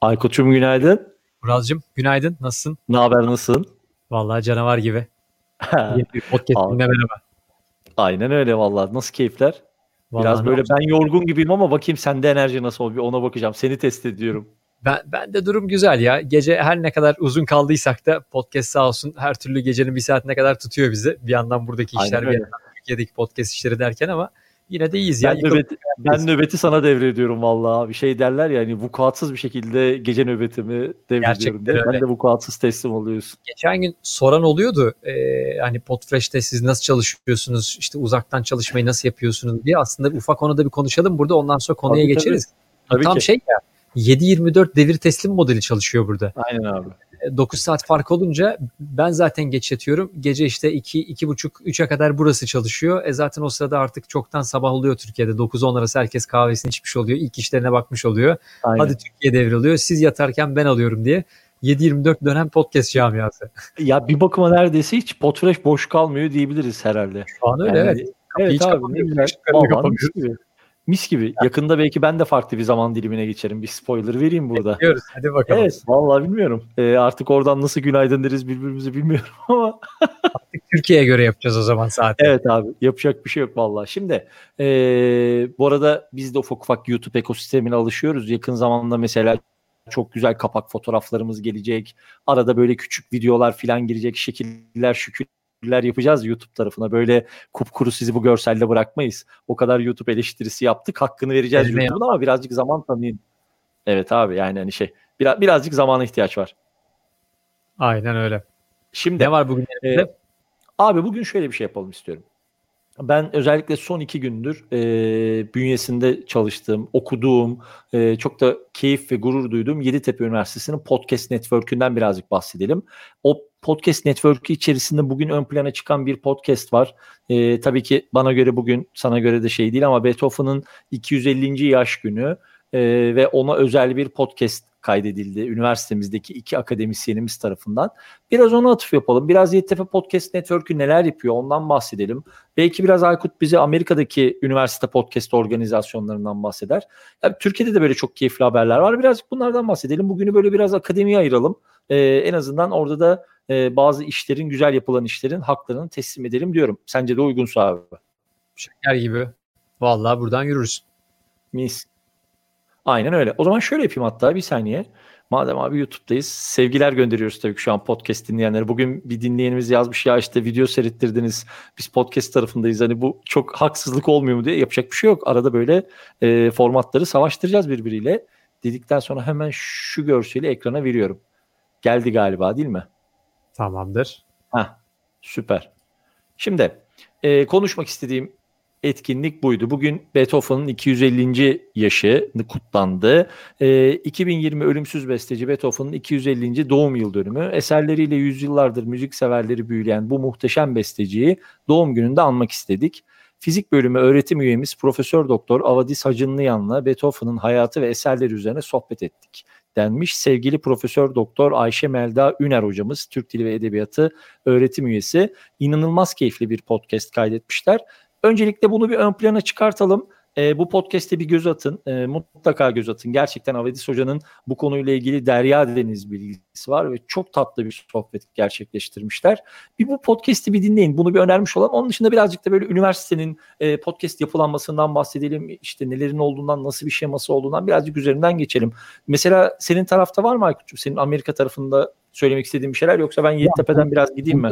Aykut'cum günaydın. Ural'cığım günaydın. Nasılsın? Ne haber nasılsın? Vallahi canavar gibi. Podcast'inde merhaba. Aynen öyle vallahi. Nasıl keyifler? Vallahi Biraz böyle ben yorgun gibiyim ama bakayım sende enerji nasıl oluyor ona bakacağım. Seni test ediyorum. Ben, ben de durum güzel ya. Gece her ne kadar uzun kaldıysak da podcast sağ olsun her türlü gecenin bir saatine kadar tutuyor bizi. Bir yandan buradaki işler bir yandan Türkiye'deki podcast işleri derken ama Yine de iyiyiz. Ben, ya. nöbeti, ben nöbeti sana devrediyorum vallahi. Bir şey derler ya hani vukuatsız bir şekilde gece nöbetimi devrediyorum diye. Ben de vukuatsız teslim oluyorsun. Geçen gün soran oluyordu. E, hani Podfresh'te siz nasıl çalışıyorsunuz? İşte uzaktan çalışmayı nasıl yapıyorsunuz diye. Aslında ufak konuda bir konuşalım burada. Ondan sonra konuya tabii, geçeriz. Tabii. Tam ki. şey ya 7-24 devir teslim modeli çalışıyor burada. Aynen abi. 9 saat fark olunca ben zaten geç yatıyorum. Gece işte 2 iki, buçuk 3'e kadar burası çalışıyor. E zaten o sırada artık çoktan sabah oluyor Türkiye'de. 9-10 arası herkes kahvesini içmiş oluyor. İlk işlerine bakmış oluyor. Aynen. Hadi Türkiye devriliyor. Siz yatarken ben alıyorum diye. 7-24 dönem podcast camiası. Ya bir bakıma neredeyse hiç Podfresh boş kalmıyor diyebiliriz herhalde. Şu an öyle yani, evet. evet abi ne güzel. Mis gibi. Yakında belki ben de farklı bir zaman dilimine geçerim. Bir spoiler vereyim burada. Bekliyoruz. Hadi bakalım. Evet. Vallahi bilmiyorum. Ee, artık oradan nasıl günaydın deriz birbirimize bilmiyorum ama. artık Türkiye'ye göre yapacağız o zaman saati. Evet abi. Yapacak bir şey yok vallahi. Şimdi ee, bu arada biz de ufak ufak YouTube ekosistemine alışıyoruz. Yakın zamanda mesela çok güzel kapak fotoğraflarımız gelecek. Arada böyle küçük videolar falan girecek. Şekiller, şükür yapacağız YouTube tarafına. Böyle kupkuru sizi bu görselde bırakmayız. O kadar YouTube eleştirisi yaptık. Hakkını vereceğiz YouTube'un ama birazcık zaman tanıyın. Evet abi yani hani şey biraz, birazcık zamana ihtiyaç var. Aynen öyle. Şimdi ne var bugün? E, abi bugün şöyle bir şey yapalım istiyorum. Ben özellikle son iki gündür e, bünyesinde çalıştığım, okuduğum, e, çok da keyif ve gurur duyduğum Yeditepe Üniversitesi'nin podcast network'ünden birazcık bahsedelim. O podcast network'ü içerisinde bugün ön plana çıkan bir podcast var. E, tabii ki bana göre bugün, sana göre de şey değil ama Beethoven'ın 250. yaş günü e, ve ona özel bir podcast kaydedildi üniversitemizdeki iki akademisyenimiz tarafından. Biraz ona atıf yapalım. Biraz YTF Podcast Network'ü neler yapıyor ondan bahsedelim. Belki biraz Aykut bize Amerika'daki üniversite podcast organizasyonlarından bahseder. Yani Türkiye'de de böyle çok keyifli haberler var. Birazcık bunlardan bahsedelim. Bugünü böyle biraz akademiye ayıralım. Ee, en azından orada da e, bazı işlerin, güzel yapılan işlerin haklarını teslim edelim diyorum. Sence de uygunsa abi. Şeker gibi. Vallahi buradan yürürüz. Mis. Aynen öyle. O zaman şöyle yapayım hatta bir saniye. Madem abi YouTube'dayız. Sevgiler gönderiyoruz tabii ki şu an podcast dinleyenlere. Bugün bir dinleyenimiz yazmış ya işte video seyrettirdiniz. Biz podcast tarafındayız. Hani bu çok haksızlık olmuyor mu diye yapacak bir şey yok. Arada böyle e, formatları savaştıracağız birbiriyle. Dedikten sonra hemen şu görseli ekrana veriyorum. Geldi galiba değil mi? Tamamdır. Ha, süper. Şimdi e, konuşmak istediğim etkinlik buydu. Bugün Beethoven'ın 250. yaşını kutlandı. E, 2020 ölümsüz besteci Beethoven'ın 250. doğum yıl dönümü. Eserleriyle yüzyıllardır müzik severleri büyüleyen bu muhteşem besteciyi doğum gününde anmak istedik. Fizik bölümü öğretim üyemiz Profesör Doktor Avadis Hacınlıyan'la Beethoven'ın hayatı ve eserleri üzerine sohbet ettik denmiş. Sevgili Profesör Doktor Ayşe Melda Üner hocamız Türk Dili ve Edebiyatı öğretim üyesi inanılmaz keyifli bir podcast kaydetmişler. Öncelikle bunu bir ön plana çıkartalım. E, bu podcast'te bir göz atın. E, mutlaka göz atın. Gerçekten Avedis Hoca'nın bu konuyla ilgili derya deniz bilgisi var ve çok tatlı bir sohbet gerçekleştirmişler. Bir bu podcast'i bir dinleyin. Bunu bir önermiş olalım. Onun dışında birazcık da böyle üniversitenin e, podcast yapılanmasından bahsedelim. İşte nelerin olduğundan, nasıl bir şeması olduğundan birazcık üzerinden geçelim. Mesela senin tarafta var mı Aykut'cum? Senin Amerika tarafında söylemek istediğin bir şeyler yoksa ben Yeditepe'den biraz gideyim mi?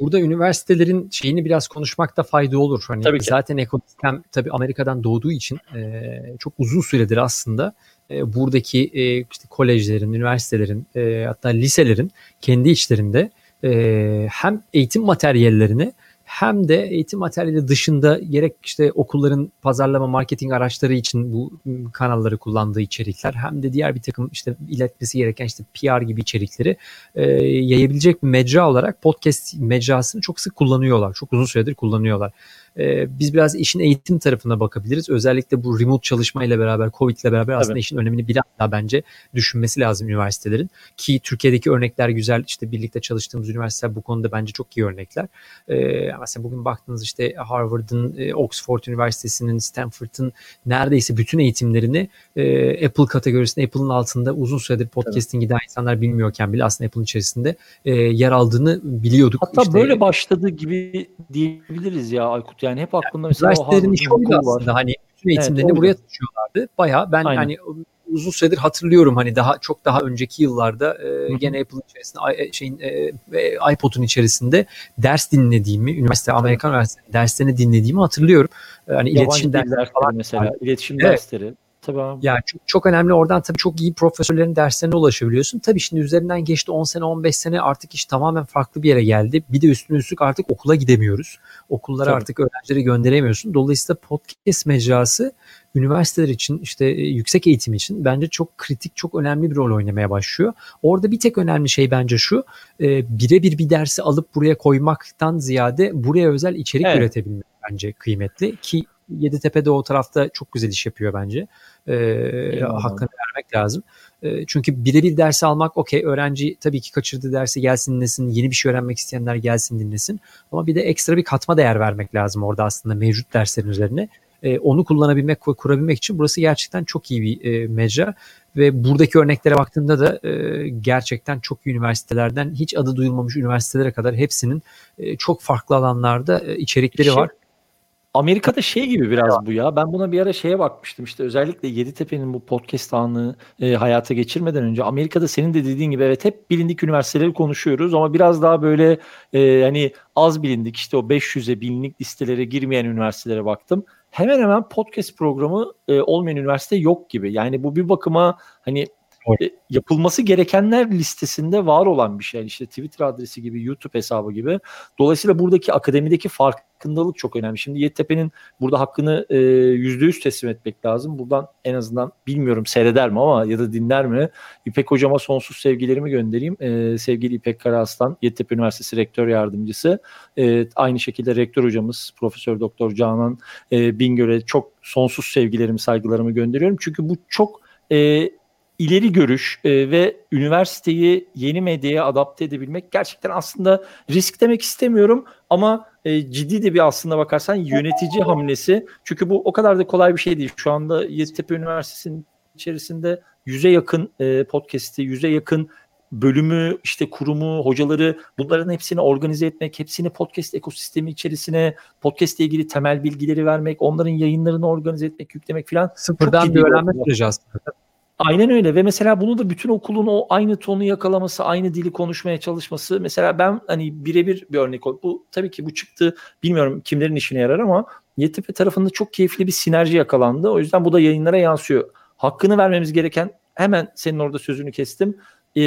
Burada üniversitelerin şeyini biraz konuşmakta fayda olur. Hani tabii ki. zaten ekosistem tabii Amerika'dan doğduğu için e, çok uzun süredir aslında e, buradaki e, işte kolejlerin, üniversitelerin, e, hatta liselerin kendi içlerinde e, hem eğitim materyallerini hem de eğitim materyali dışında gerek işte okulların pazarlama marketing araçları için bu kanalları kullandığı içerikler hem de diğer bir takım işte iletmesi gereken işte PR gibi içerikleri e, yayabilecek bir mecra olarak podcast mecrasını çok sık kullanıyorlar. Çok uzun süredir kullanıyorlar. E, biz biraz işin eğitim tarafına bakabiliriz. Özellikle bu remote çalışma ile beraber, Covid ile beraber aslında evet. işin önemini biraz daha bence düşünmesi lazım üniversitelerin. Ki Türkiye'deki örnekler güzel. İşte birlikte çalıştığımız üniversiteler bu konuda bence çok iyi örnekler. E, mesela bugün baktığınız işte Harvard'ın, e, Oxford Üniversitesi'nin, Stanford'ın neredeyse bütün eğitimlerini e, Apple kategorisinde, Apple'ın altında uzun süredir podcasting giden insanlar bilmiyorken bile aslında Apple'ın içerisinde e, yer aldığını biliyorduk. Hatta işte, böyle başladı gibi diyebiliriz ya Aykut. Yani hep aklımda mesela o Harvard'ın işi aslında. Hani bütün eğitimlerini evet, buraya taşıyorlardı. Baya ben Aynen. hani uzun süredir hatırlıyorum hani daha çok daha önceki yıllarda e, gene Apple'ın içerisinde e, şeyin e, iPod'un içerisinde ders dinlediğimi, üniversite Amerikan üniversitesi derslerini dinlediğimi hatırlıyorum. Hani Yabancı iletişim dersleri falan mesela, yani. iletişim evet. dersleri. Tabii abi. Yani çok, çok önemli oradan tabii çok iyi profesörlerin derslerine ulaşabiliyorsun. Tabii şimdi üzerinden geçti 10 sene 15 sene artık iş tamamen farklı bir yere geldi. Bir de üstüne üstlük artık okula gidemiyoruz. Okullara tabii. artık öğrencileri gönderemiyorsun. Dolayısıyla podcast mecrası üniversiteler için işte e, yüksek eğitim için bence çok kritik çok önemli bir rol oynamaya başlıyor. Orada bir tek önemli şey bence şu e, birebir bir dersi alıp buraya koymaktan ziyade buraya özel içerik evet. üretebilmek bence kıymetli ki Yeditepe de o tarafta çok güzel iş yapıyor bence. Ee, hakkını vermek lazım. Ee, çünkü birebir dersi almak okey öğrenci tabii ki kaçırdığı dersi gelsin dinlesin. Yeni bir şey öğrenmek isteyenler gelsin dinlesin. Ama bir de ekstra bir katma değer vermek lazım orada aslında mevcut derslerin üzerine. Ee, onu kullanabilmek ve kurabilmek için burası gerçekten çok iyi bir e, mecra. Ve buradaki örneklere baktığında da e, gerçekten çok üniversitelerden hiç adı duyulmamış üniversitelere kadar hepsinin e, çok farklı alanlarda e, içerikleri şey, var. Amerika'da şey gibi biraz bu ya. Ben buna bir ara şeye bakmıştım. İşte özellikle Yeditepe'nin bu podcast anını e, hayata geçirmeden önce Amerika'da senin de dediğin gibi evet hep bilindik üniversiteleri konuşuyoruz ama biraz daha böyle e, hani az bilindik işte o 500'e bilindik listelere girmeyen üniversitelere baktım. Hemen hemen podcast programı e, olmayan üniversite yok gibi. Yani bu bir bakıma hani e, yapılması gerekenler listesinde var olan bir şey. Yani işte Twitter adresi gibi, YouTube hesabı gibi. Dolayısıyla buradaki akademideki farkındalık çok önemli. Şimdi Yeditepe'nin burada hakkını e, yüzde yüz teslim etmek lazım. Buradan en azından bilmiyorum seyreder mi ama ya da dinler mi? İpek hocama sonsuz sevgilerimi göndereyim. E, sevgili İpek Karaslan, Yeditepe Üniversitesi Rektör Yardımcısı. E, aynı şekilde rektör hocamız Profesör Doktor Canan e, Bingöl'e çok sonsuz sevgilerimi, saygılarımı gönderiyorum. Çünkü bu çok e, ileri görüş e, ve üniversiteyi yeni medyaya adapte edebilmek gerçekten aslında risk demek istemiyorum ama e, ciddi de bir aslında bakarsan yönetici hamlesi. Çünkü bu o kadar da kolay bir şey değil. Şu anda Yeditepe Üniversitesi'nin içerisinde yüze yakın e, podcast'i, yüze yakın bölümü, işte kurumu, hocaları bunların hepsini organize etmek, hepsini podcast ekosistemi içerisine podcast ile ilgili temel bilgileri vermek, onların yayınlarını organize etmek, yüklemek falan. Sıfırdan bir öğrenme süreci aslında. Aynen öyle ve mesela bunu da bütün okulun o aynı tonu yakalaması, aynı dili konuşmaya çalışması. Mesela ben hani birebir bir örnek ol. Bu tabii ki bu çıktı. Bilmiyorum kimlerin işine yarar ama Yeditepe tarafında çok keyifli bir sinerji yakalandı. O yüzden bu da yayınlara yansıyor. Hakkını vermemiz gereken hemen senin orada sözünü kestim. Ee,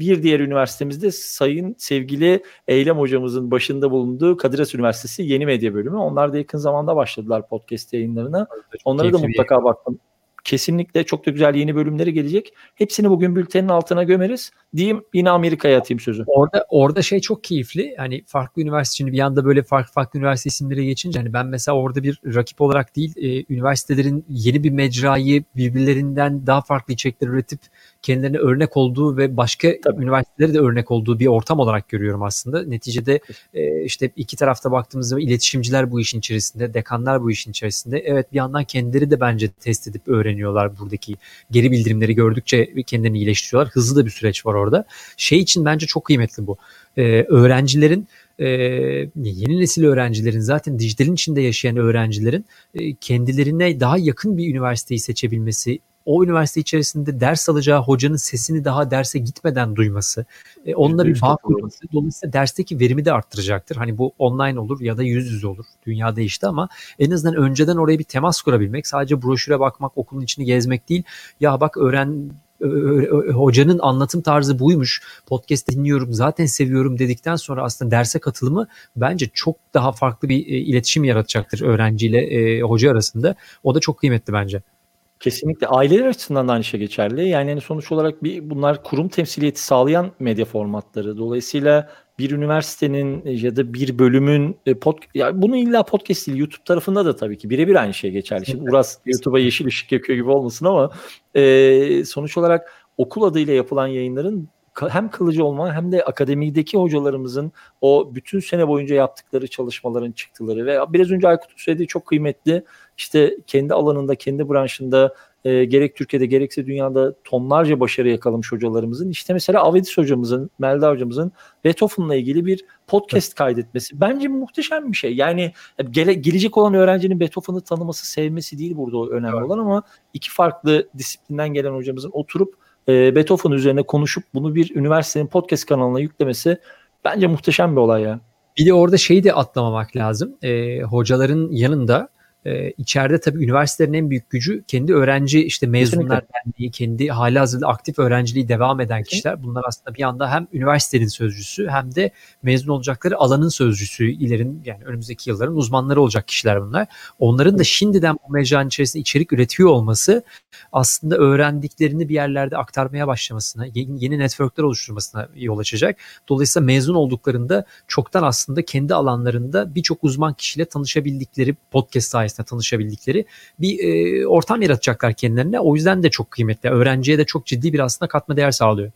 bir diğer üniversitemizde sayın sevgili Eylem hocamızın başında bulunduğu Kadir Has Üniversitesi Yeni Medya Bölümü. Onlar da yakın zamanda başladılar podcast yayınlarına. Onlara da mutlaka bakın kesinlikle çok da güzel yeni bölümleri gelecek. Hepsini bugün bültenin altına gömeriz. Diyeyim yine Amerika'ya atayım sözü. Orada orada şey çok keyifli. Hani farklı üniversite şimdi bir anda böyle farklı farklı üniversite isimleri geçince hani ben mesela orada bir rakip olarak değil e, üniversitelerin yeni bir mecrayı birbirlerinden daha farklı içerikler üretip kendilerine örnek olduğu ve başka Tabii. üniversitelere de örnek olduğu bir ortam olarak görüyorum aslında. Neticede e, işte iki tarafta baktığımızda iletişimciler bu işin içerisinde, dekanlar bu işin içerisinde. Evet bir yandan kendileri de bence test edip öğreniyorlar buradaki geri bildirimleri gördükçe kendilerini iyileştiriyorlar. Hızlı da bir süreç var orada. Şey için bence çok kıymetli bu. Ee, öğrencilerin e, yeni nesil öğrencilerin zaten dijitalin içinde yaşayan öğrencilerin e, kendilerine daha yakın bir üniversiteyi seçebilmesi o üniversite içerisinde ders alacağı hocanın sesini daha derse gitmeden duyması, e, onunla bir bağ kurması dolayısıyla dersteki verimi de arttıracaktır. Hani bu online olur ya da yüz yüze olur. Dünya değişti ama en azından önceden oraya bir temas kurabilmek, sadece broşüre bakmak, okulun içini gezmek değil. Ya bak öğren hocanın anlatım tarzı buymuş. Podcast dinliyorum zaten seviyorum dedikten sonra aslında derse katılımı bence çok daha farklı bir e, iletişim yaratacaktır öğrenciyle e, hoca arasında. O da çok kıymetli bence. Kesinlikle. Aileler açısından da aynı şey geçerli. Yani hani sonuç olarak bir bunlar kurum temsiliyeti sağlayan medya formatları. Dolayısıyla bir üniversitenin ya da bir bölümün e, pod, ya bunu illa podcast değil YouTube tarafında da tabii ki birebir aynı şey geçerli. Şimdi Uras YouTube'a yeşil ışık yakıyor gibi olmasın ama e, sonuç olarak okul adıyla yapılan yayınların hem kılıcı olma hem de akademideki hocalarımızın o bütün sene boyunca yaptıkları çalışmaların çıktıları ve biraz önce Aykut'un söylediği çok kıymetli işte kendi alanında, kendi branşında e, gerek Türkiye'de gerekse dünyada tonlarca başarı yakalamış hocalarımızın işte mesela Avedis hocamızın, Melda hocamızın Beethoven'la ilgili bir podcast kaydetmesi bence muhteşem bir şey. Yani gele, gelecek olan öğrencinin Beethoven'ı tanıması, sevmesi değil burada önemli evet. olan ama iki farklı disiplinden gelen hocamızın oturup e, Beethoven üzerine konuşup bunu bir üniversitenin podcast kanalına yüklemesi bence muhteşem bir olay ya. Bir de orada şeyi de atlamamak lazım. E, hocaların yanında e, içeride tabii üniversitelerin en büyük gücü kendi öğrenci işte mezunlar derneği, kendi hali hazırda aktif öğrenciliği devam eden kişiler. Bunlar aslında bir anda hem üniversitenin sözcüsü hem de mezun olacakları alanın sözcüsü ilerin yani önümüzdeki yılların uzmanları olacak kişiler bunlar. Onların da şimdiden bu mecranın içerisinde içerik üretiyor olması aslında öğrendiklerini bir yerlerde aktarmaya başlamasına, yeni, yeni networkler oluşturmasına yol açacak. Dolayısıyla mezun olduklarında çoktan aslında kendi alanlarında birçok uzman kişiyle tanışabildikleri podcast sayesinde sayesinde tanışabildikleri bir e, ortam yaratacaklar kendilerine. O yüzden de çok kıymetli. Öğrenciye de çok ciddi bir aslında katma değer sağlıyor.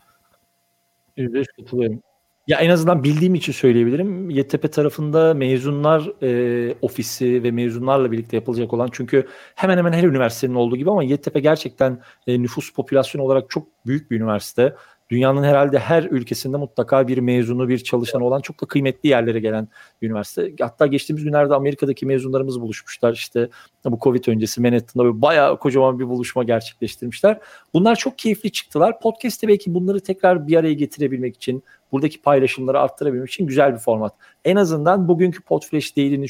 %100 katılıyorum. Ya en azından bildiğim için söyleyebilirim. YTP tarafında mezunlar e, ofisi ve mezunlarla birlikte yapılacak olan çünkü hemen hemen her üniversitenin olduğu gibi ama YTP gerçekten e, nüfus popülasyon olarak çok büyük bir üniversite dünyanın herhalde her ülkesinde mutlaka bir mezunu, bir çalışan olan çok da kıymetli yerlere gelen üniversite. Hatta geçtiğimiz günlerde Amerika'daki mezunlarımız buluşmuşlar. İşte bu Covid öncesi Manhattan'da böyle bayağı kocaman bir buluşma gerçekleştirmişler. Bunlar çok keyifli çıktılar. Podcast'te belki bunları tekrar bir araya getirebilmek için, buradaki paylaşımları arttırabilmek için güzel bir format. En azından bugünkü Podflash değilinin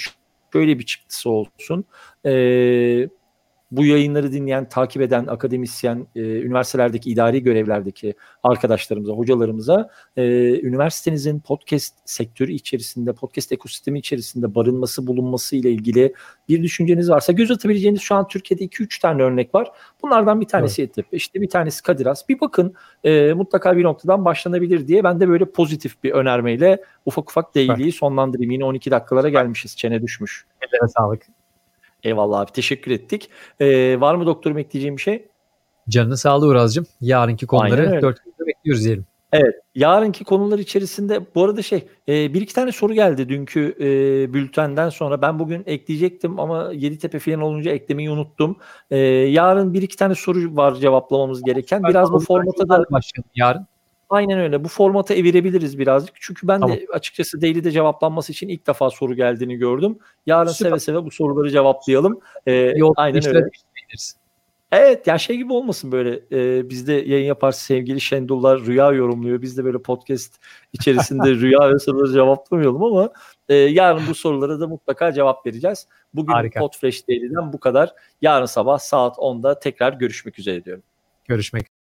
şöyle bir çıktısı olsun. Ee, bu yayınları dinleyen, takip eden akademisyen, e, üniversitelerdeki idari görevlerdeki arkadaşlarımıza, hocalarımıza e, üniversitenizin podcast sektörü içerisinde, podcast ekosistemi içerisinde barınması, bulunması ile ilgili bir düşünceniz varsa göz atabileceğiniz şu an Türkiye'de 2-3 tane örnek var. Bunlardan bir tanesi evet. Yeditepe, işte bir tanesi Kadiras. Bir bakın e, mutlaka bir noktadan başlanabilir diye ben de böyle pozitif bir önermeyle ufak ufak değiliği sonlandırayım. Yine 12 dakikalara gelmişiz. Çene düşmüş. Ellerine sağlık. Eyvallah abi teşekkür ettik. Ee, var mı doktorum ekleyeceğim bir şey? Canını sağlığı Uraz'cığım. Yarınki konuları dört günde bekliyoruz diyelim. Evet. Yarınki konular içerisinde bu arada şey e, bir iki tane soru geldi dünkü e, bültenden sonra. Ben bugün ekleyecektim ama Yeditepe filan olunca eklemeyi unuttum. E, yarın bir iki tane soru var cevaplamamız gereken. Biraz bu formata da başlayalım yarın. Aynen öyle. Bu formata evirebiliriz birazcık. Çünkü ben tamam. de açıkçası Daily'de cevaplanması için ilk defa soru geldiğini gördüm. Yarın Süper. seve seve bu soruları cevaplayalım. Ee, Yok, aynen öyle. Evet ya şey gibi olmasın böyle e, bizde yayın yapar sevgili Şendullar rüya yorumluyor. Biz de böyle podcast içerisinde rüya ve soruları cevaplamayalım ama e, yarın bu sorulara da mutlaka cevap vereceğiz. Bugün Harika. Podfresh Daily'den bu kadar. Yarın sabah saat 10'da tekrar görüşmek üzere diyorum. Görüşmek